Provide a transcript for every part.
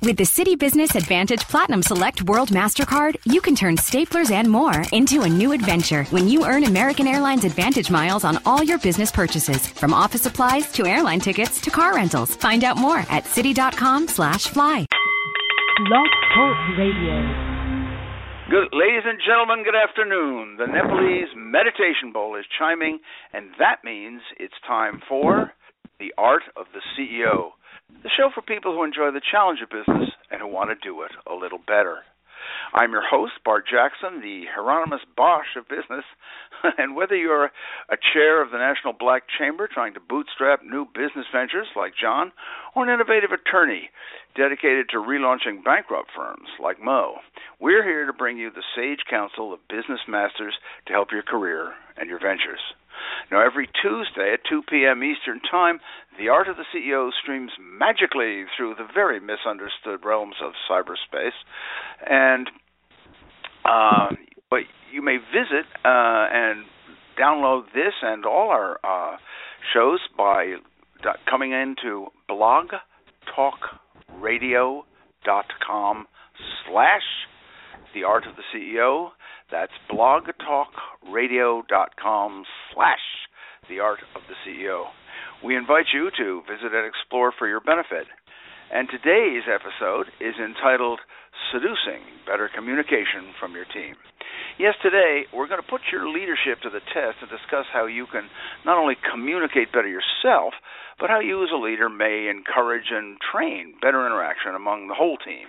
With the Citi Business AAdvantage Platinum Select World MasterCard, you can turn staplers and more into a new adventure when you earn American Airlines AAdvantage miles on all your business purchases, from office supplies to airline tickets to car rentals. Find out more at citi.com/fly. Blog Talk Radio. Good, ladies and gentlemen, good afternoon. The Nepalese Meditation Bowl is chiming, and that means it's time for The Art of the CEO the show for people who enjoy the challenge of business and who want to do it a little better. I'm your host, Bart Jackson, the Hieronymus Bosch of business. and whether you're a chair of the National Black Chamber trying to bootstrap new business ventures like John, or an innovative attorney dedicated to relaunching bankrupt firms like Mo, we're here to bring you the sage counsel of business masters to help your career and your ventures. Now, every Tuesday at 2 p.m. Eastern Time, The Art of the CEO streams magically through the very misunderstood realms of cyberspace. And uh, but you may visit uh, and download this and all our uh, shows by coming into blogtalkradio.com slash the art of the CEO that's blogtalkradio.com slash the art of the CEO. We invite you to visit and explore for your benefit. And today's episode is entitled Seducing Better Communication from Your Team. Yes, today we're going to put your leadership to the test and discuss how you can not only communicate better yourself, but how you as a leader may encourage and train better interaction among the whole team.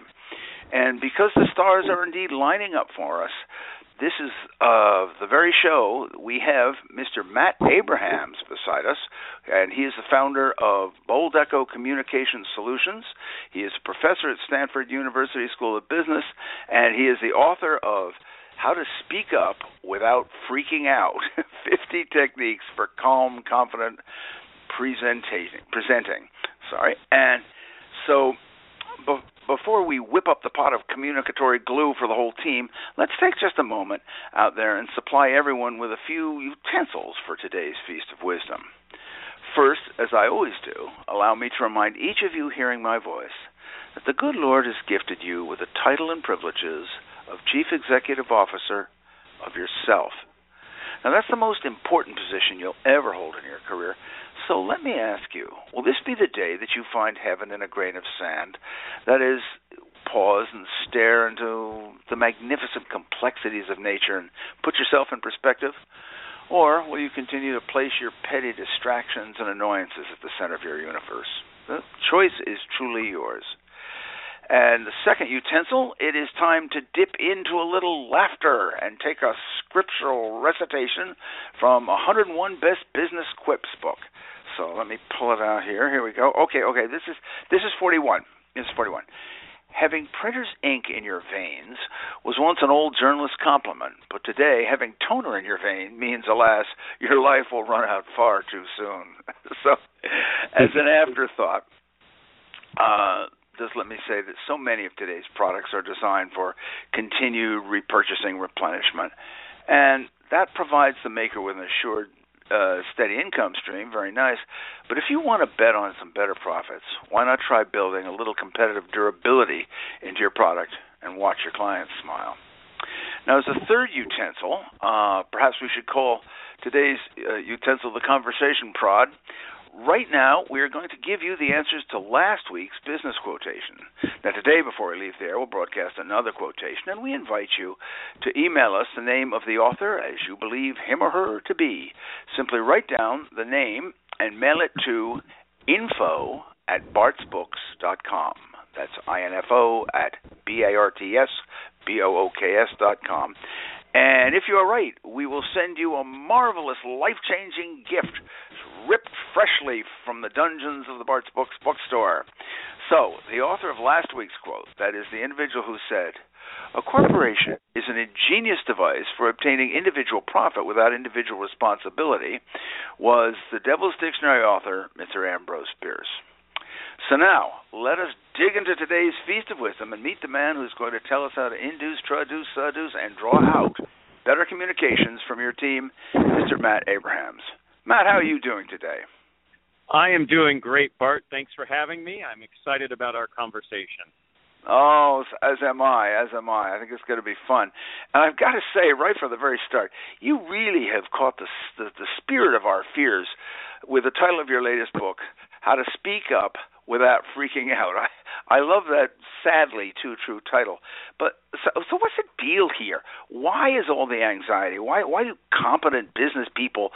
And because the stars are indeed lining up for us, this is uh, the very show we have Mr. Matt Abrahams beside us, and he is the founder of BoldEcho Communication Solutions. He is a professor at Stanford University School of Business, and he is the author of How to Speak Up Without Freaking Out 50 Techniques for Calm, Confident Presenting. presenting. Sorry. And so before we whip up the pot of communicatory glue for the whole team, let's take just a moment out there and supply everyone with a few utensils for today's Feast of Wisdom. First, as I always do, allow me to remind each of you hearing my voice that the good Lord has gifted you with the title and privileges of Chief Executive Officer of yourself. Now, that's the most important position you'll ever hold in your career so let me ask you will this be the day that you find heaven in a grain of sand? That is, pause and stare into the magnificent complexities of nature and put yourself in perspective? Or will you continue to place your petty distractions and annoyances at the center of your universe? The choice is truly yours. And the second utensil, it is time to dip into a little laughter and take a scriptural recitation from 101 Best Business Quips book. So let me pull it out here. Here we go. Okay, okay. This is this is 41. This is 41. Having printer's ink in your veins was once an old journalist compliment, but today having toner in your vein means, alas, your life will run out far too soon. so, as an afterthought, uh, just let me say that so many of today's products are designed for continued repurchasing replenishment, and that provides the maker with an assured uh, steady income stream, very nice. But if you want to bet on some better profits, why not try building a little competitive durability into your product and watch your clients smile? Now, as a third utensil, uh, perhaps we should call today's uh, utensil the conversation prod, Right now, we are going to give you the answers to last week's business quotation. Now, today, before we leave there, we'll broadcast another quotation, and we invite you to email us the name of the author as you believe him or her to be. Simply write down the name and mail it to info at bartsbooks.com. That's I-N-F-O at B-A-R-T-S B-O-O-K-S dot com. And if you are right, we will send you a marvelous, life changing gift ripped freshly from the dungeons of the Bart's Books bookstore. So, the author of last week's quote, that is, the individual who said, A corporation is an ingenious device for obtaining individual profit without individual responsibility, was the Devil's Dictionary author, Mr. Ambrose Bierce. So now, let us dig into today's Feast of Wisdom and meet the man who's going to tell us how to induce, traduce, seduce, and draw out better communications from your team, Mr. Matt Abrahams. Matt, how are you doing today? I am doing great, Bart. Thanks for having me. I'm excited about our conversation. Oh, as am I, as am I. I think it's going to be fun. And I've got to say, right from the very start, you really have caught the, the, the spirit of our fears with the title of your latest book, How to Speak Up Without Freaking Out. I, I love that sadly too true title. But so, so what's the deal here? Why is all the anxiety? Why why do competent business people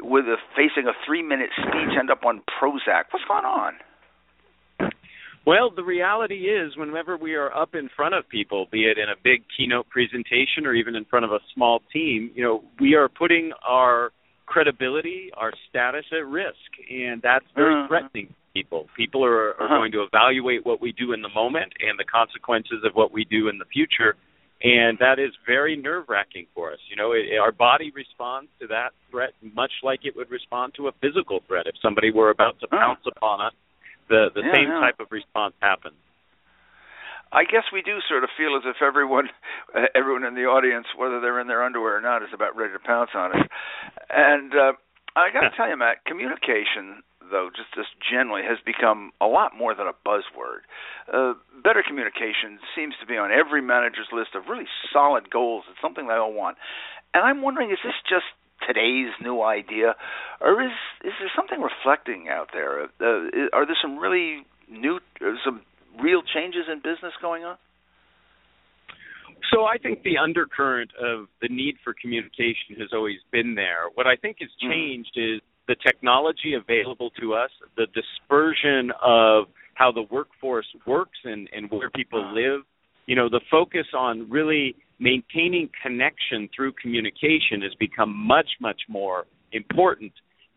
with a, facing a three minute speech end up on Prozac? What's going on? Well, the reality is, whenever we are up in front of people, be it in a big keynote presentation or even in front of a small team, you know, we are putting our credibility, our status at risk, and that's very uh-huh. threatening people. People are, are uh-huh. going to evaluate what we do in the moment and the consequences of what we do in the future, and that is very nerve-wracking for us. You know, it, our body responds to that threat much like it would respond to a physical threat. If somebody were about to uh-huh. pounce upon us, the the yeah, same yeah. type of response happens. I guess we do sort of feel as if everyone, uh, everyone in the audience, whether they're in their underwear or not, is about ready to pounce on us. And uh, I got to tell you, Matt, communication, though, just just generally, has become a lot more than a buzzword. Uh, better communication seems to be on every manager's list of really solid goals. It's something they all want. And I'm wondering, is this just today's new idea, or is is there something reflecting out there? Uh, are there some really new, uh, some real changes in business going on? So I think the undercurrent of the need for communication has always been there. What I think has hmm. changed mm. is the technology available to us, the dispersion of how the workforce works and, and where people ah. live. You know, the focus on really maintaining connection through communication has become much, much more important.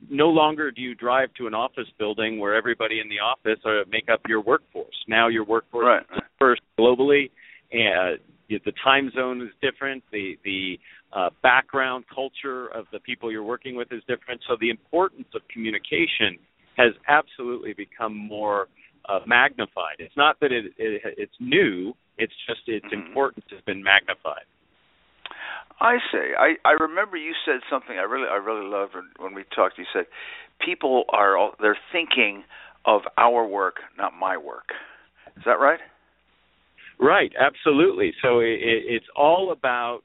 No longer do you drive to an office building where everybody in the office are, make up your workforce. Now your workforce right. is dispersed globally, and the time zone is different. The the uh, background culture of the people you're working with is different. So the importance of communication has absolutely become more uh, magnified. It's not that it, it, it's new; it's just its mm-hmm. importance has been magnified. I see. I I remember you said something I really I really loved when we talked. You said people are all, they're thinking of our work, not my work. Is that right? Right, absolutely. So it, it's all about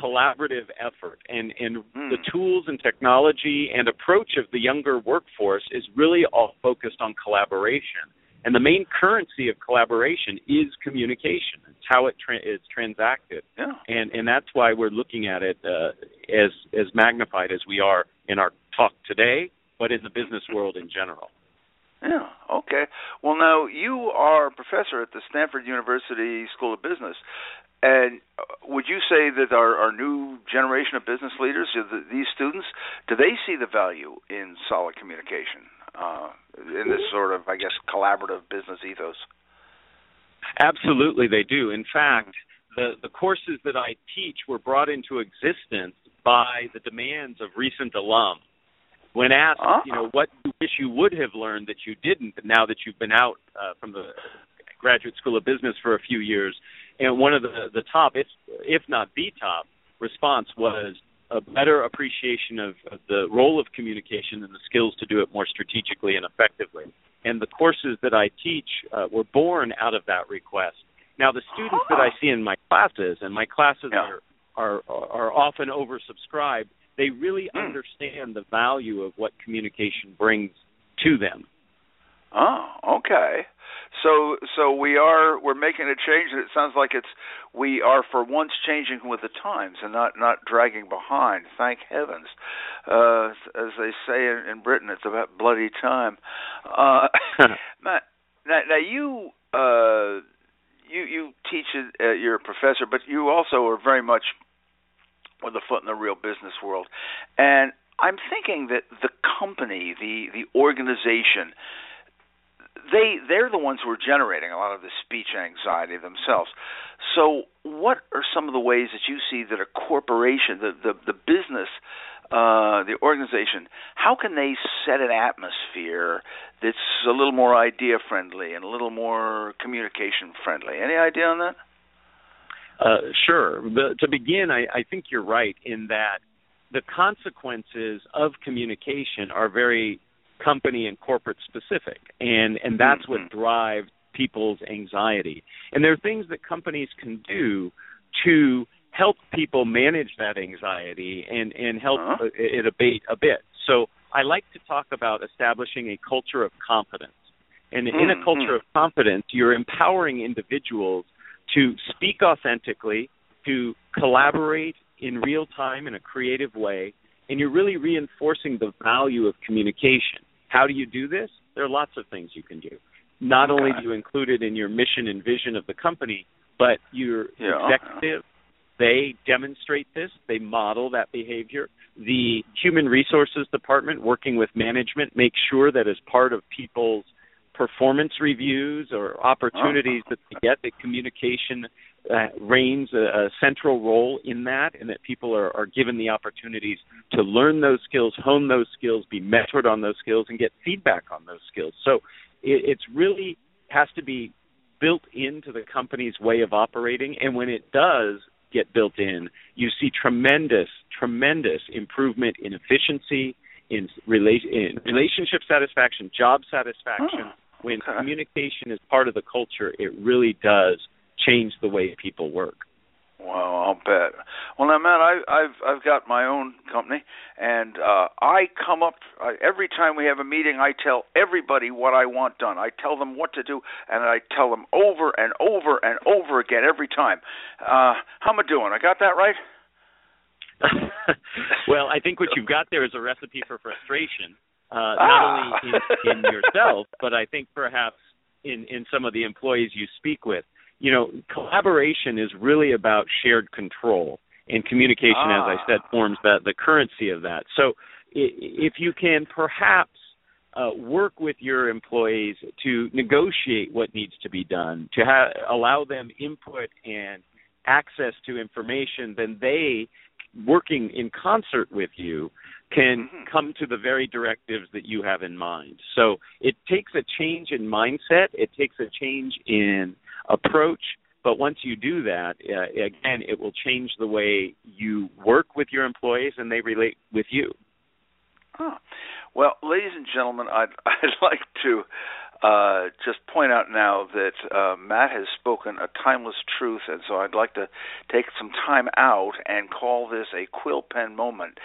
collaborative effort and and mm. the tools and technology and approach of the younger workforce is really all focused on collaboration and the main currency of collaboration is communication. It's how it tra- is transacted, yeah. and and that's why we're looking at it uh, as as magnified as we are in our talk today, but in the business world in general. Yeah. Okay. Well, now you are a professor at the Stanford University School of Business, and uh, would you say that our, our new generation of business leaders, these students, do they see the value in solid communication? uh, in this sort of, I guess, collaborative business ethos? Absolutely, they do. In fact, the the courses that I teach were brought into existence by the demands of recent alum. When asked, uh-huh. you know, what you wish you would have learned that you didn't, now that you've been out uh, from the graduate school of business for a few years, and one of the the top, if if not the top, response was a better appreciation of, of the role of communication and the skills to do it more strategically and effectively. And the courses that I teach uh, were born out of that request. Now, the students that I see in my classes, and my classes yeah. are, are are often oversubscribed, they really mm. understand the value of what communication brings to them. Oh, okay. So so we are we're making a change and it sounds like it's we are for once changing with the times and not not dragging behind. Thank heavens. Uh as they say in, in Britain it's about bloody time. Uh Matt, now, now you uh you you teach it uh, you're a professor but you also are very much with a foot in the real business world. And I'm thinking that the company, the the organization they they're the ones who are generating a lot of the speech anxiety themselves. So, what are some of the ways that you see that a corporation, the the, the business, uh, the organization, how can they set an atmosphere that's a little more idea friendly and a little more communication friendly? Any idea on that? Uh, sure. But to begin, I, I think you're right in that the consequences of communication are very company and corporate specific, and and that's mm-hmm. what drives people's anxiety. And there are things that companies can do to help people manage that anxiety and and help uh-huh. it abate a bit. So I like to talk about establishing a culture of confidence. And mm-hmm. in a mm-hmm. culture of confidence, you're empowering individuals to speak authentically, to collaborate in real time in a creative way, and you're really reinforcing the value of communication. How do you do this? There are lots of things you can do. Not okay. only do you include it in your mission and vision of the company, but your yeah. executive, they demonstrate this, they model that behavior. The human resources department, working with management, make sure that as part of people's performance reviews or opportunities uh-huh. that they get, that communication uh, reigns a, a, central role in that, and that people are, are given the opportunities to learn those skills, hone those skills, be mentored on those skills, and get feedback on those skills. So it, it's really has to be built into the company's way of operating, and when it does get built in, you see tremendous, tremendous improvement in efficiency, in, rela- in relationship satisfaction, job satisfaction. Oh, when communication is part of the culture, it really does change the way people work. Well, I'll bet. Well, now, Matt, I, I've I've got my own company, and uh, I come up I, every time we have a meeting. I tell everybody what I want done. I tell them what to do, and I tell them over and over and over again every time. Uh, how am I doing? I got that right? well, I think what you've got there is a recipe for frustration, uh, not ah. only in, in yourself, but I think perhaps in in some of the employees you speak with you know, collaboration is really about shared control, and communication, ah. as I said, forms that the currency of that. So, if you can perhaps uh, work with your employees to negotiate what needs to be done, to ha- allow them input and access to information, then they, working in concert with you, can mm-hmm. come to the very directives that you have in mind. So it takes a change in mindset, it takes a change in approach. But once you do that, uh, again, it will change the way you work with your employees and they relate with you. Oh. Well, ladies and gentlemen, I'd, I'd like to uh, just point out now that uh, Matt has spoken a timeless truth, and so I'd like to take some time out and call this a quill pen moment.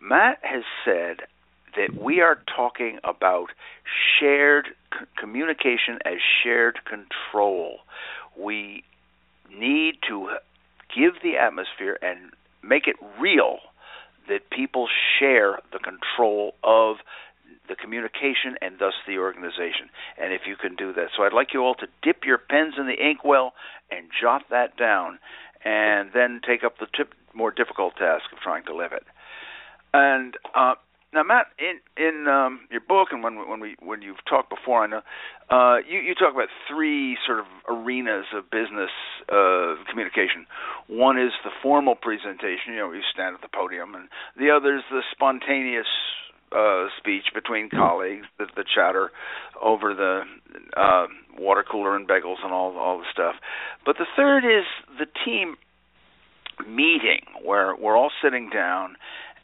Matt has said that we are talking about shared c- communication as shared control. We need to give the atmosphere and make it real that people share the control of the communication and thus the organization. And if you can do that. So I'd like you all to dip your pens in the inkwell and jot that down and then take up the tip, more difficult task of trying to live it. And uh, now, Matt, in in um, your book and when when we when you've talked before, I know uh, you you talk about three sort of arenas of business uh, communication. One is the formal presentation, you know, you stand at the podium, and the other is the spontaneous uh, speech between colleagues, the, the chatter over the uh, water cooler and bagels and all all the stuff. But the third is the team meeting where we're all sitting down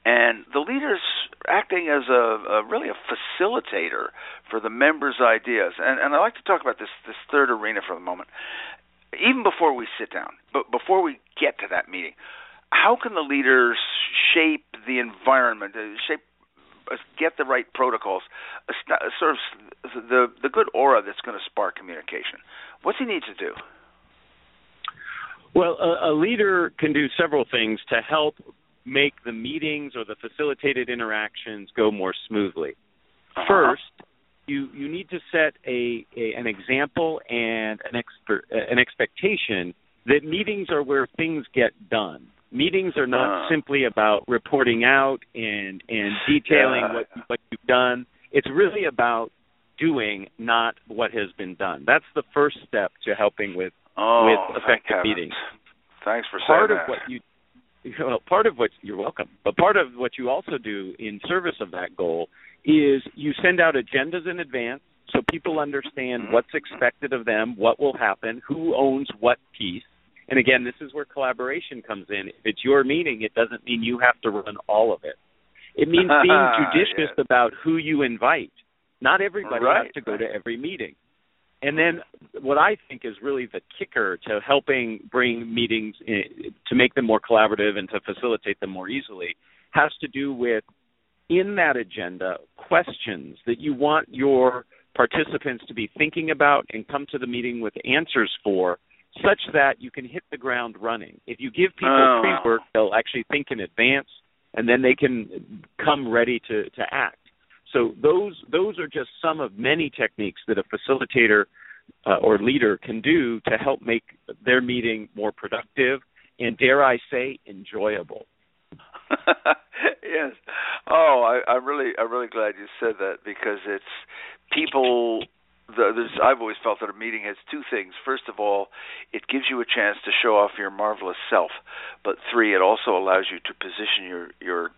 and the leader's acting as a, a really a facilitator for the members' ideas. And, and I'd like to talk about this this third arena for a moment. Even before we sit down, but before we get to that meeting, how can the leaders shape the environment, uh, shape uh, get the right protocols, sort of the the good aura that's going to spark communication. What's he need to do? Well, a, a leader can do several things to help make the meetings or the facilitated interactions go more smoothly. Uh-huh. First, you you need to set a, a an example and an expert an expectation that meetings are where things get done. Meetings are not uh. simply about reporting out and and detailing what what you've done. It's really about doing, not what has been done. That's the first step to helping with oh, with effective meetings. Thanks for part saying of what you well, part of what you're welcome, but part of what you also do in service of that goal is you send out agendas in advance so people understand mm-hmm. what's expected of them, what will happen, who owns what piece. And again, this is where collaboration comes in. If it's your meeting, it doesn't mean you have to run all of it. It means being judicious about who you invite. Not everybody right. has to go to every meeting. And then what I think is really the kicker to helping bring meetings in, to make them more collaborative and to facilitate them more easily has to do with in that agenda questions that you want your participants to be thinking about and come to the meeting with answers for such that you can hit the ground running. If you give people oh. pre-work, they'll actually think in advance and then they can come ready to, to act. So those those are just some of many techniques that a facilitator uh, or leader can do to help make their meeting more productive and dare I say enjoyable. yes. Oh, I, I'm really, I'm really glad you said that because it's people. The, I've always felt that a meeting has two things. First of all, it gives you a chance to show off your marvelous self, but three, it also allows you to position your your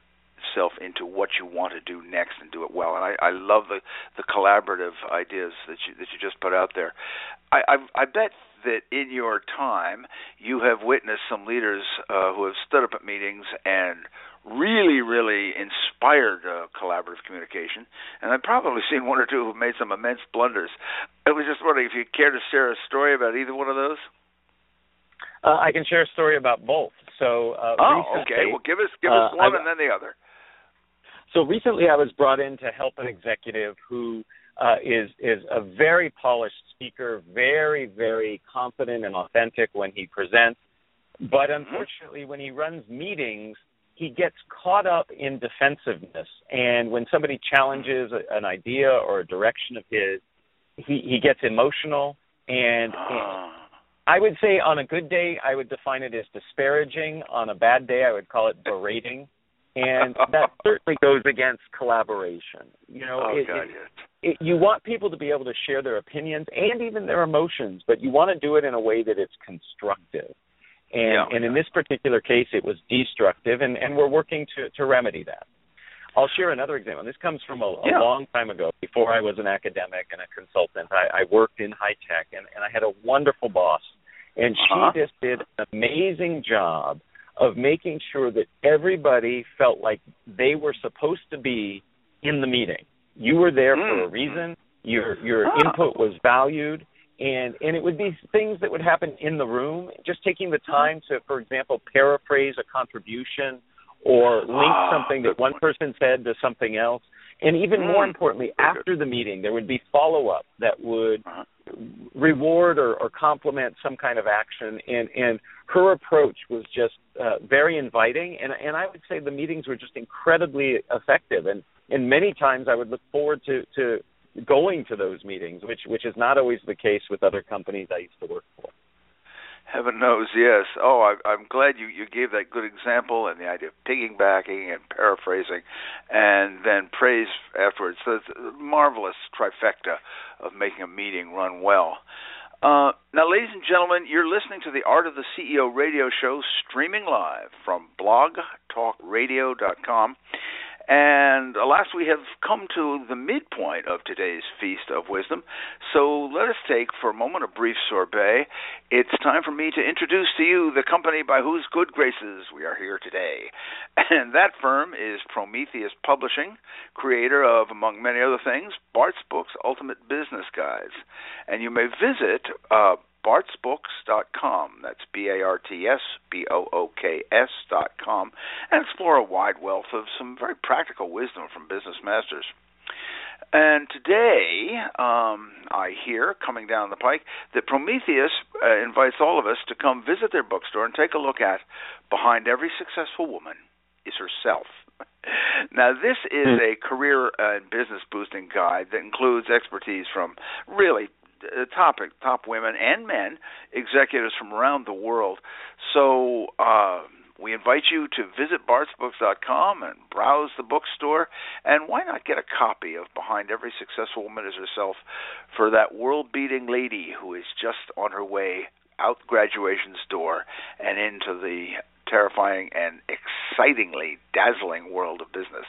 self into what you want to do next and do it well. And I, I love the the collaborative ideas that you that you just put out there. I I, I bet that in your time you have witnessed some leaders uh, who have stood up at meetings and really, really inspired uh, collaborative communication, and I've probably seen one or two who've made some immense blunders. I was just wondering if you care to share a story about either one of those. Uh, I can share a story about both. So, uh, oh, recently, okay. Well, give us give us uh, one and then the other. So recently, I was brought in to help an executive who uh, is is a very polished speaker, very very confident and authentic when he presents. But mm-hmm. unfortunately, when he runs meetings, he gets caught up in defensiveness. And when somebody challenges an idea or a direction of his, he he gets emotional. And, and ah. I would say on a good day, I would define it as disparaging. On a bad day, I would call it berating and that certainly goes against collaboration. You know, oh, it, God, it, it, you want people to be able to share their opinions and even their emotions, but you want to do it in a way that it's constructive. And yeah, and yeah. in this particular case, it was destructive, and and we're working to to remedy that. I'll share another example. This comes from a, a yeah. long time ago, before I was an academic and a consultant. I, I worked in high tech, and, and I had a wonderful boss, and uh-huh. she just did an amazing job of making sure that everybody felt like they were supposed to be in the meeting. You were there mm. for a reason. Your your ah. input was valued, and and it would be things that would happen in the room. Just taking the time to, for example, paraphrase a contribution or link ah, something that one person said to something else. And even mm. more importantly, after the meeting, there would be follow up that would uh-huh. reward or, or compliment some kind of action. And and her approach was just uh, very inviting, and and I would say the meetings were just incredibly effective. And and many times I would look forward to to going to those meetings, which which is not always the case with other companies I used to work for. Heaven knows, yes. Oh, I, I'm glad you you gave that good example and the idea of piggybacking and paraphrasing, and then praise afterwards. It's a marvelous trifecta of making a meeting run well. Uh, now, ladies and gentlemen, you're listening to the Art of the CEO radio show streaming live from blogtalkradio.com. And alas, we have come to the midpoint of today's Feast of Wisdom. So let us take for a moment a brief sorbet. It's time for me to introduce to you the company by whose good graces we are here today. And that firm is Prometheus Publishing, creator of, among many other things, Bart's Books Ultimate Business Guides. And you may visit uh, bartsbooks.com. That's B A R T S B O O K S.com and explore a wide wealth of some very practical wisdom from business masters. And today, um, I hear coming down the pike that Prometheus uh, invites all of us to come visit their bookstore and take a look at Behind Every Successful Woman is Herself. Now, this is hmm. a career and business boosting guide that includes expertise from really uh, topic, top women and men, executives from around the world. So uh, we invite you to visit bartsbooks.com and browse the bookstore. And why not get a copy of Behind Every Successful Woman Is Herself for that world beating lady who is just on her way out graduation's door and into the terrifying and excitingly dazzling world of business.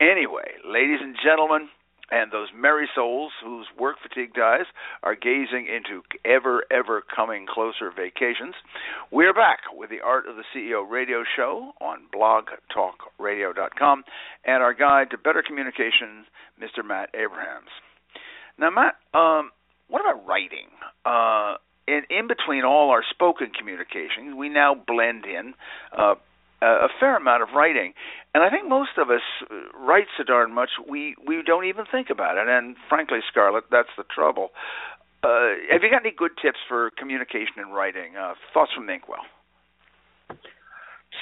Anyway, ladies and gentlemen, and those merry souls whose work fatigued eyes are gazing into ever, ever coming closer vacations. We're back with the Art of the CEO radio show on blogtalkradio.com and our guide to better communication, Mr. Matt Abrahams. Now, Matt, um, what about writing? Uh, in, in between all our spoken communications, we now blend in uh, a fair amount of writing, and I think most of us uh, write so darn much we we don't even think about it. And frankly, Scarlett, that's the trouble. Uh, have you got any good tips for communication and writing? Uh, thoughts from the inkwell.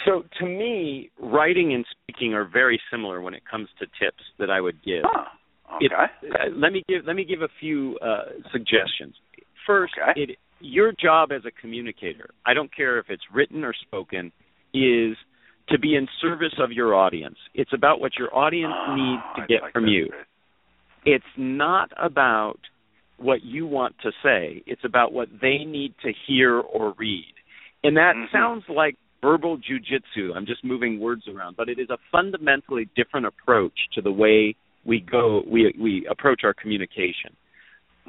So to me, writing and speaking are very similar when it comes to tips that I would give. Huh. Okay. It, uh, let me give let me give a few uh, suggestions. First, okay. it, your job as a communicator, I don't care if it's written or spoken, is to be in service of your audience. It's about what your audience oh, needs to get like from you. It's not about what you want to say. It's about what they need to hear or read. And that Mhm. sounds like verbal jujitsu. I'm just moving words around, but it is a fundamentally different approach to the way we go we we approach our communication.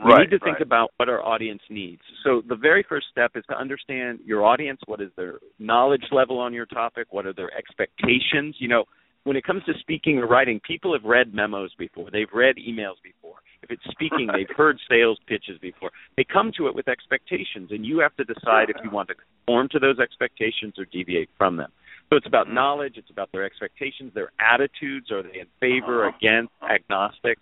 We right, need to think right. about what our audience needs. So the very first step is to understand your audience, what is their knowledge level on your topic, what are their expectations. You know, when it comes to speaking or writing, people have read memos before, they've read emails before. If it's speaking, Right. they've heard sales pitches before. They come to it with expectations, and you have to decide if you want to conform to those expectations or deviate from them. So it's about knowledge, it's about their expectations, their attitudes. Are they in favor, Uh-huh. against, agnostic?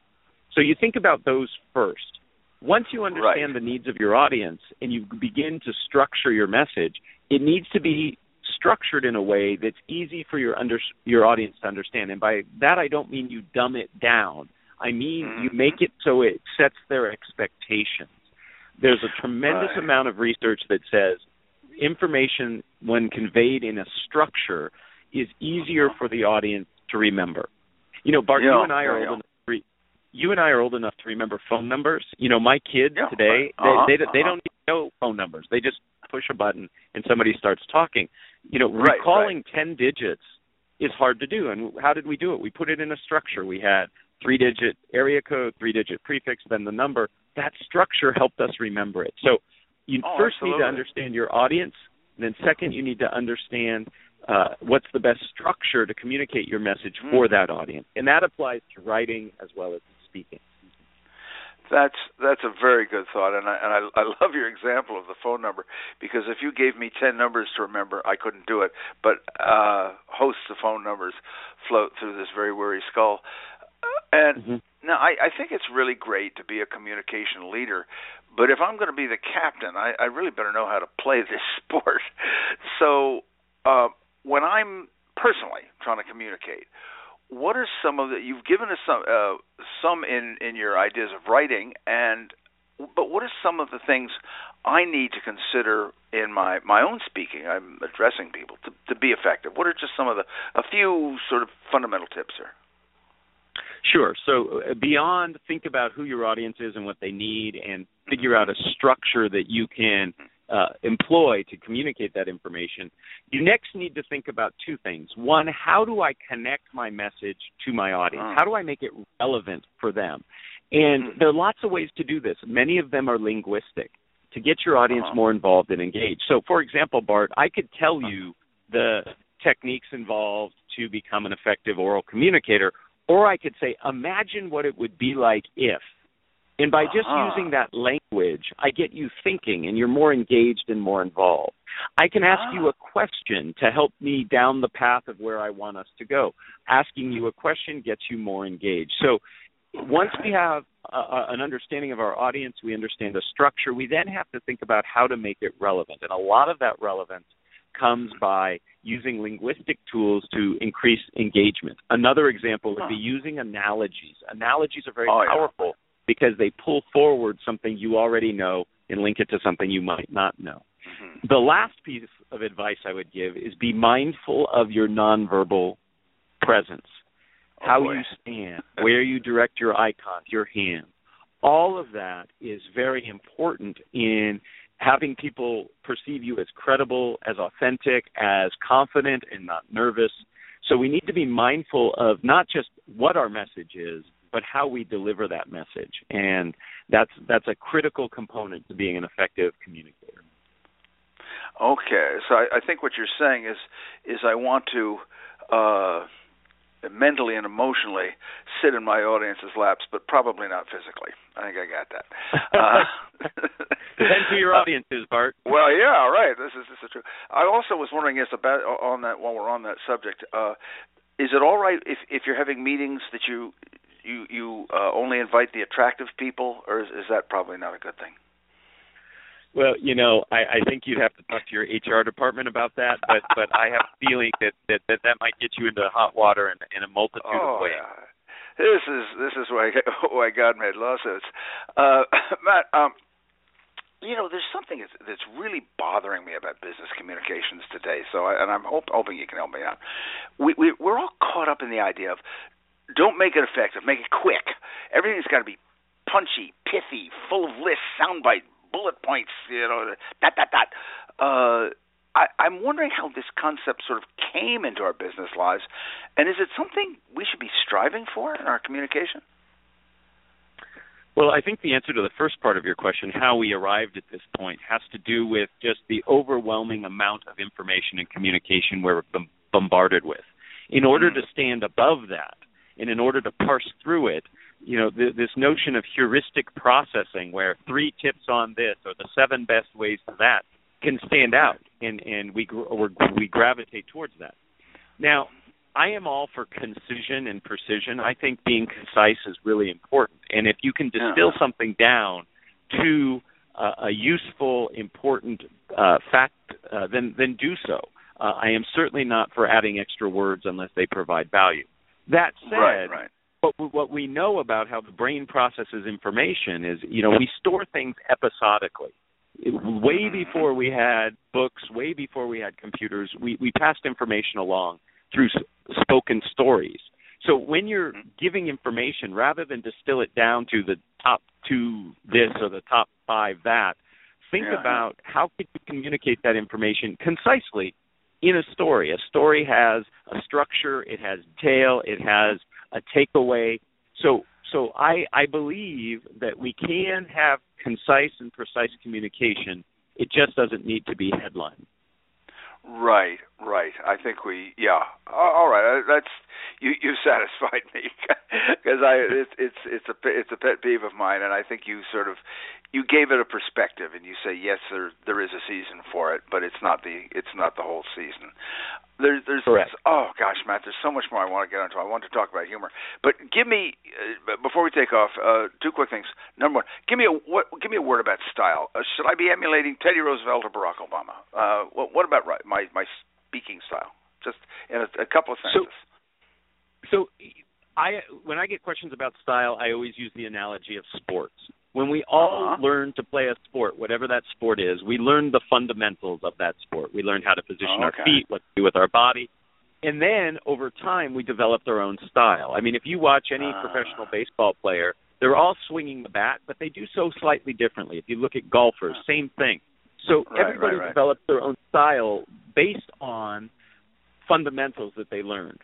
So you think about those first. Once you understand Right. the needs of your audience and you begin to structure your message, it needs to be structured in a way that's easy for your under your audience to understand. And by that I don't mean you dumb it down. I mean you Mhm. make it so it sets their expectations. There's a tremendous Right. amount of research that says information when conveyed in a structure is easier for the audience to remember. You know, Bart, Yeah, you and I are yeah, old yeah. enough you and I are old enough to remember phone numbers. You know, my kids Yeah, today, uh-huh, they they, they uh-huh. don't even know phone numbers. They just push a button and somebody starts talking. You know, Right, recalling 10 digits is hard to do. And how did we do it? We put it in a structure. We had three digit area code, three digit prefix, then the number. That structure helped us remember it. So you Oh, first need to understand your audience, and then second you need to understand uh, what's the best structure to communicate your message for Mm. that audience. And that applies to writing as well as speaking. That's that's a very good thought, and I and I, I love your example of the phone number because if you gave me ten numbers to remember, I couldn't do it. But uh, hosts of phone numbers float through this very weary skull. Uh, and Mhm. now I, I think it's really great to be a communication leader, but if I'm going to be the captain, I, I really better know how to play this sport. So uh, when I'm personally trying to communicate, what are some of the you've given us some uh, some in in your ideas of writing and but what are some of the things I need to consider in my my own speaking? I'm addressing people to to be effective. What are just some of the a few sort of fundamental tips here? Sure. So uh, beyond think about who your audience is and what they need, and figure out a structure that you can uh, employ to communicate that information. You next need to think about two things. One, how do I connect my message to my audience? Ah. How do I make it relevant for them? And Mhm. there are lots of ways to do this. Many of them are linguistic to get your audience Uh-huh. more involved and engaged. So, for example, Bart, I could tell you the techniques involved to become an effective oral communicator, or I could say, imagine what it would be like if. And by just Uh-huh. using that language, I get you thinking and you're more engaged and more involved. I can ask you Ah. a question to help me down the path of where I want us to go. Asking you a question gets you more engaged. So once we have an understanding of our audience, we understand the structure, we then have to think about how to make it relevant. And a lot of that relevance comes by using linguistic tools to increase engagement. Another example would be using analogies. Analogies are very Oh, powerful because they pull forward something you already know and link it to something you might not know. Mhm. The last piece of advice I would give is be mindful of your nonverbal presence. Oh, How boy. you stand, where you direct your eye contact, your hand. All of that is very important in having people perceive you as credible, as authentic, as confident, and not nervous. So we need to be mindful of not just what our message is, but how we deliver that message. And that's that's a critical component to being an effective communicator. Okay, so I, I think what you're saying is is I want to uh, mentally and emotionally sit in my audience's laps, but probably not physically. I think I got that. Uh, Depends who your audience is, Bart. Well, yeah, right. This is this is true. I also was wondering, yes, about on that while we're on that subject, uh, is it all right if if you're having meetings that you you you uh, only invite the attractive people, or is, is that probably not a good thing? Well, you know, I, I think you'd have to talk to your HR department about that, but but I have a feeling that that that, that might get you into hot water in, in a multitude oh, of ways. Yeah. This is this is why why God made lawsuits. Uh, Matt, um, you know, there's something that's, that's really bothering me about business communications today. So, I, and I'm hope, hoping you can help me out. We, we we're all caught up in the idea of don't make it effective, make it quick. Everything's got to be punchy, pithy, full of lists, soundbite, bullet points, you know, dot dot dot. Uh, I, I'm wondering how this concept sort of came into our business lives, and is it something we should be striving for in our communication? Well, I think the answer to the first part of your question, how we arrived at this point, has to do with just the overwhelming amount of information and communication we're bombarded with. In order to stand above that, and in order to parse through it, you know, th- this notion of heuristic processing, where three tips on this or the seven best ways to that, can stand out, and and we gr- we gravitate towards that. Now, I am all for concision and precision. I think being concise is really important. And if you can distill yeah. something down to uh, a useful, important uh, fact, uh, then then do so. Uh, I am certainly not for adding extra words unless they provide value. That said, right, right. But what we know about how the brain processes information is, you know, we store things episodically. Way Mm-hmm. before we had books, way before we had computers, we, we passed information along through spoken stories. So when you're giving information, rather than distill it down to the top two this or the top five that, think Yeah. about how could you communicate that information concisely in a story. A story has a structure, it has detail, it has a takeaway. So so I, I believe that we can have concise and precise communication. It just doesn't need to be headline. Right, right. I think we, yeah. All right, uh, that's you. You satisfied me because I it's it's it's a it's a pet peeve of mine, and I think you sort of you gave it a perspective, and you say yes, there there is a season for it, but it's not the it's not the whole season. There, there's Correct. oh gosh, Matt, there's so much more I want to get into. I want to talk about humor, but give me uh, before we take off uh, two quick things. Number one, give me a what, give me a word about style. Uh, should I be emulating Teddy Roosevelt or Barack Obama? Uh, what, what about my my speaking style? Just in a, a couple of sentences. So I when I get questions about style, I always use the analogy of sports. When we all Uh-huh. learn to play a sport, whatever that sport is, we learn the fundamentals of that sport. We learn how to position our Okay. feet, what to do with our body. And then over time, we developed our own style. I mean, if you watch any Ah. professional baseball player, they're all swinging the bat, but they do so slightly differently. If you look at golfers, same thing. So Right, everybody right, right. develops their own style based on fundamentals that they learned.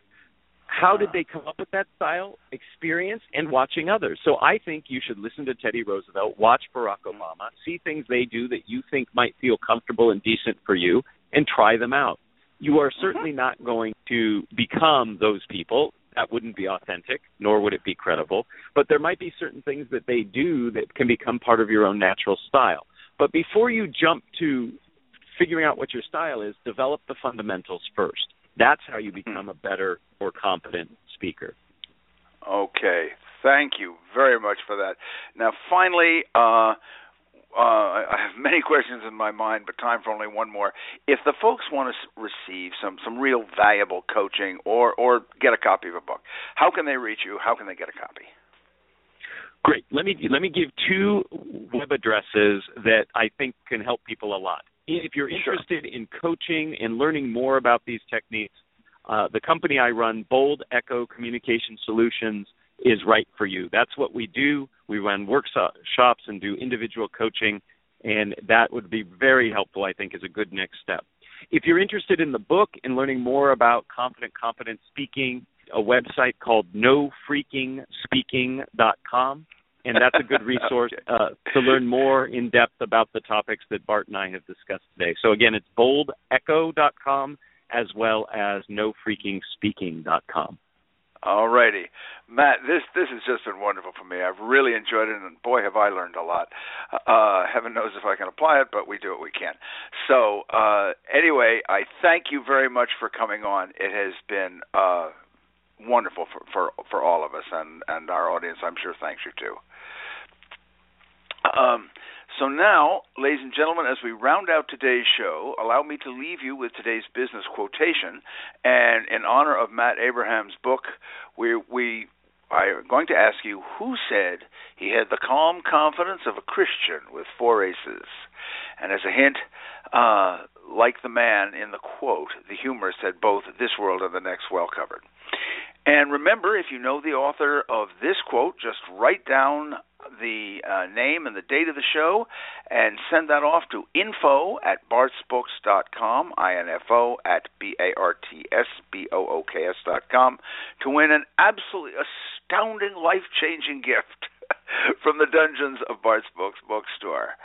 How did they come up with that style? Experience and watching others. So I think you should listen to Teddy Roosevelt, watch Barack Obama, see things they do that you think might feel comfortable and decent for you, and try them out. You are certainly mm-hmm. not going to become those people. That wouldn't be authentic, nor would it be credible. But there might be certain things that they do that can become part of your own natural style. But before you jump to figuring out what your style is, develop the fundamentals first. That's how you become a better, more competent speaker. Okay, thank you very much for that. Now, finally, uh, uh, I have many questions in my mind, but time for only one more. If the folks want to receive some some real valuable coaching or or get a copy of a book, how can they reach you? How can they get a copy? Great. Let me let me give two web addresses that I think can help people a lot. If you're Sure. interested in coaching and learning more about these techniques, uh, the company I run, BoldEcho Communication Solutions, is right for you. That's what we do. We run workshops and do individual coaching, and that would be very helpful. I think is a good next step. If you're interested in the book and learning more about confident, competent speaking, a website called nofreakingspeaking.com, and that's a good resource uh, to learn more in depth about the topics that Bart and I have discussed today. So again, it's boldecho.com as well as nofreakingspeaking.com. All righty, Matt. This this has just been wonderful for me. I've really enjoyed it, and boy, have I learned a lot. Uh, heaven knows if I can apply it, but we do what we can. So uh, anyway, I thank you very much for coming on. It has been uh, wonderful for, for for all of us, and and our audience. I'm sure thanks you too. Um, so now, ladies and gentlemen, as we round out today's show, allow me to leave you with today's business quotation. And in honor of Matt Abrahams' book, we we are going to ask you who said he had the calm confidence of a Christian with four aces. And as a hint, uh, like the man in the quote, the humorist said both this world and the next well covered. And remember, if you know the author of this quote, just write down the uh, name and the date of the show and send that off to info at bartsbooks.com, I-N-F-O at B-A-R-T-S-B-O-O-K-S dot com to win an absolutely astounding, life-changing gift from the dungeons of Bart's Books bookstore.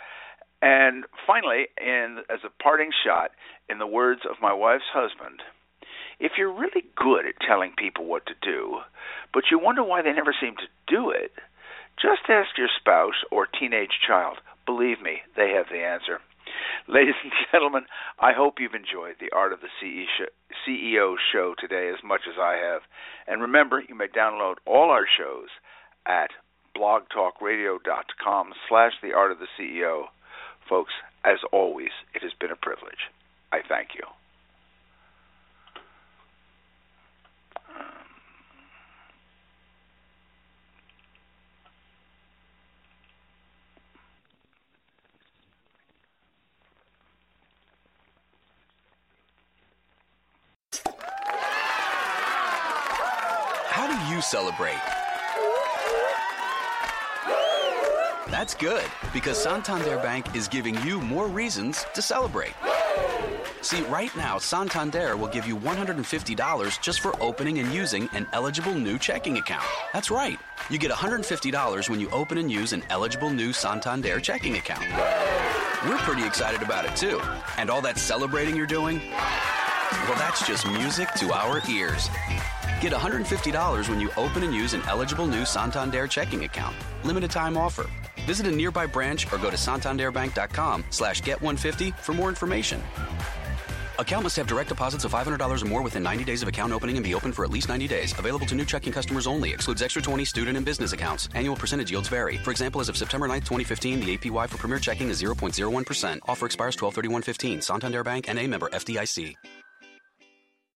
And finally, in as a parting shot, in the words of my wife's husband, if you're really good at telling people what to do, but you wonder why they never seem to do it, just ask your spouse or teenage child. Believe me, they have the answer. Ladies and gentlemen, I hope you've enjoyed the Art of the CEO show today as much as I have. And remember, you may download all our shows at blogtalkradio.com slash the art of the CEO. Folks, as always, it has been a privilege. I thank you. You celebrate? That's good because Santander Bank is giving you more reasons to celebrate. See, right now, Santander will give you $150 just for opening and using an eligible new checking account. That's right. You get $150 when you open and use an eligible new Santander checking account. We're pretty excited about it too. And all that celebrating you're doing? Well, that's just music to our ears. Get $150 when you open and use an eligible new Santander checking account. Limited time offer. Visit a nearby branch or go to santanderbank.com slash get 150 for more information. Account must have direct deposits of $500 or more within 90 days of account opening and be open for at least 90 days. Available to new checking customers only. Excludes extra 20 student and business accounts. Annual percentage yields vary. For example, as of September 9, 2015, the APY for Premier Checking is 0.01%. Offer expires 12 15 Santander Bank N.A. member FDIC.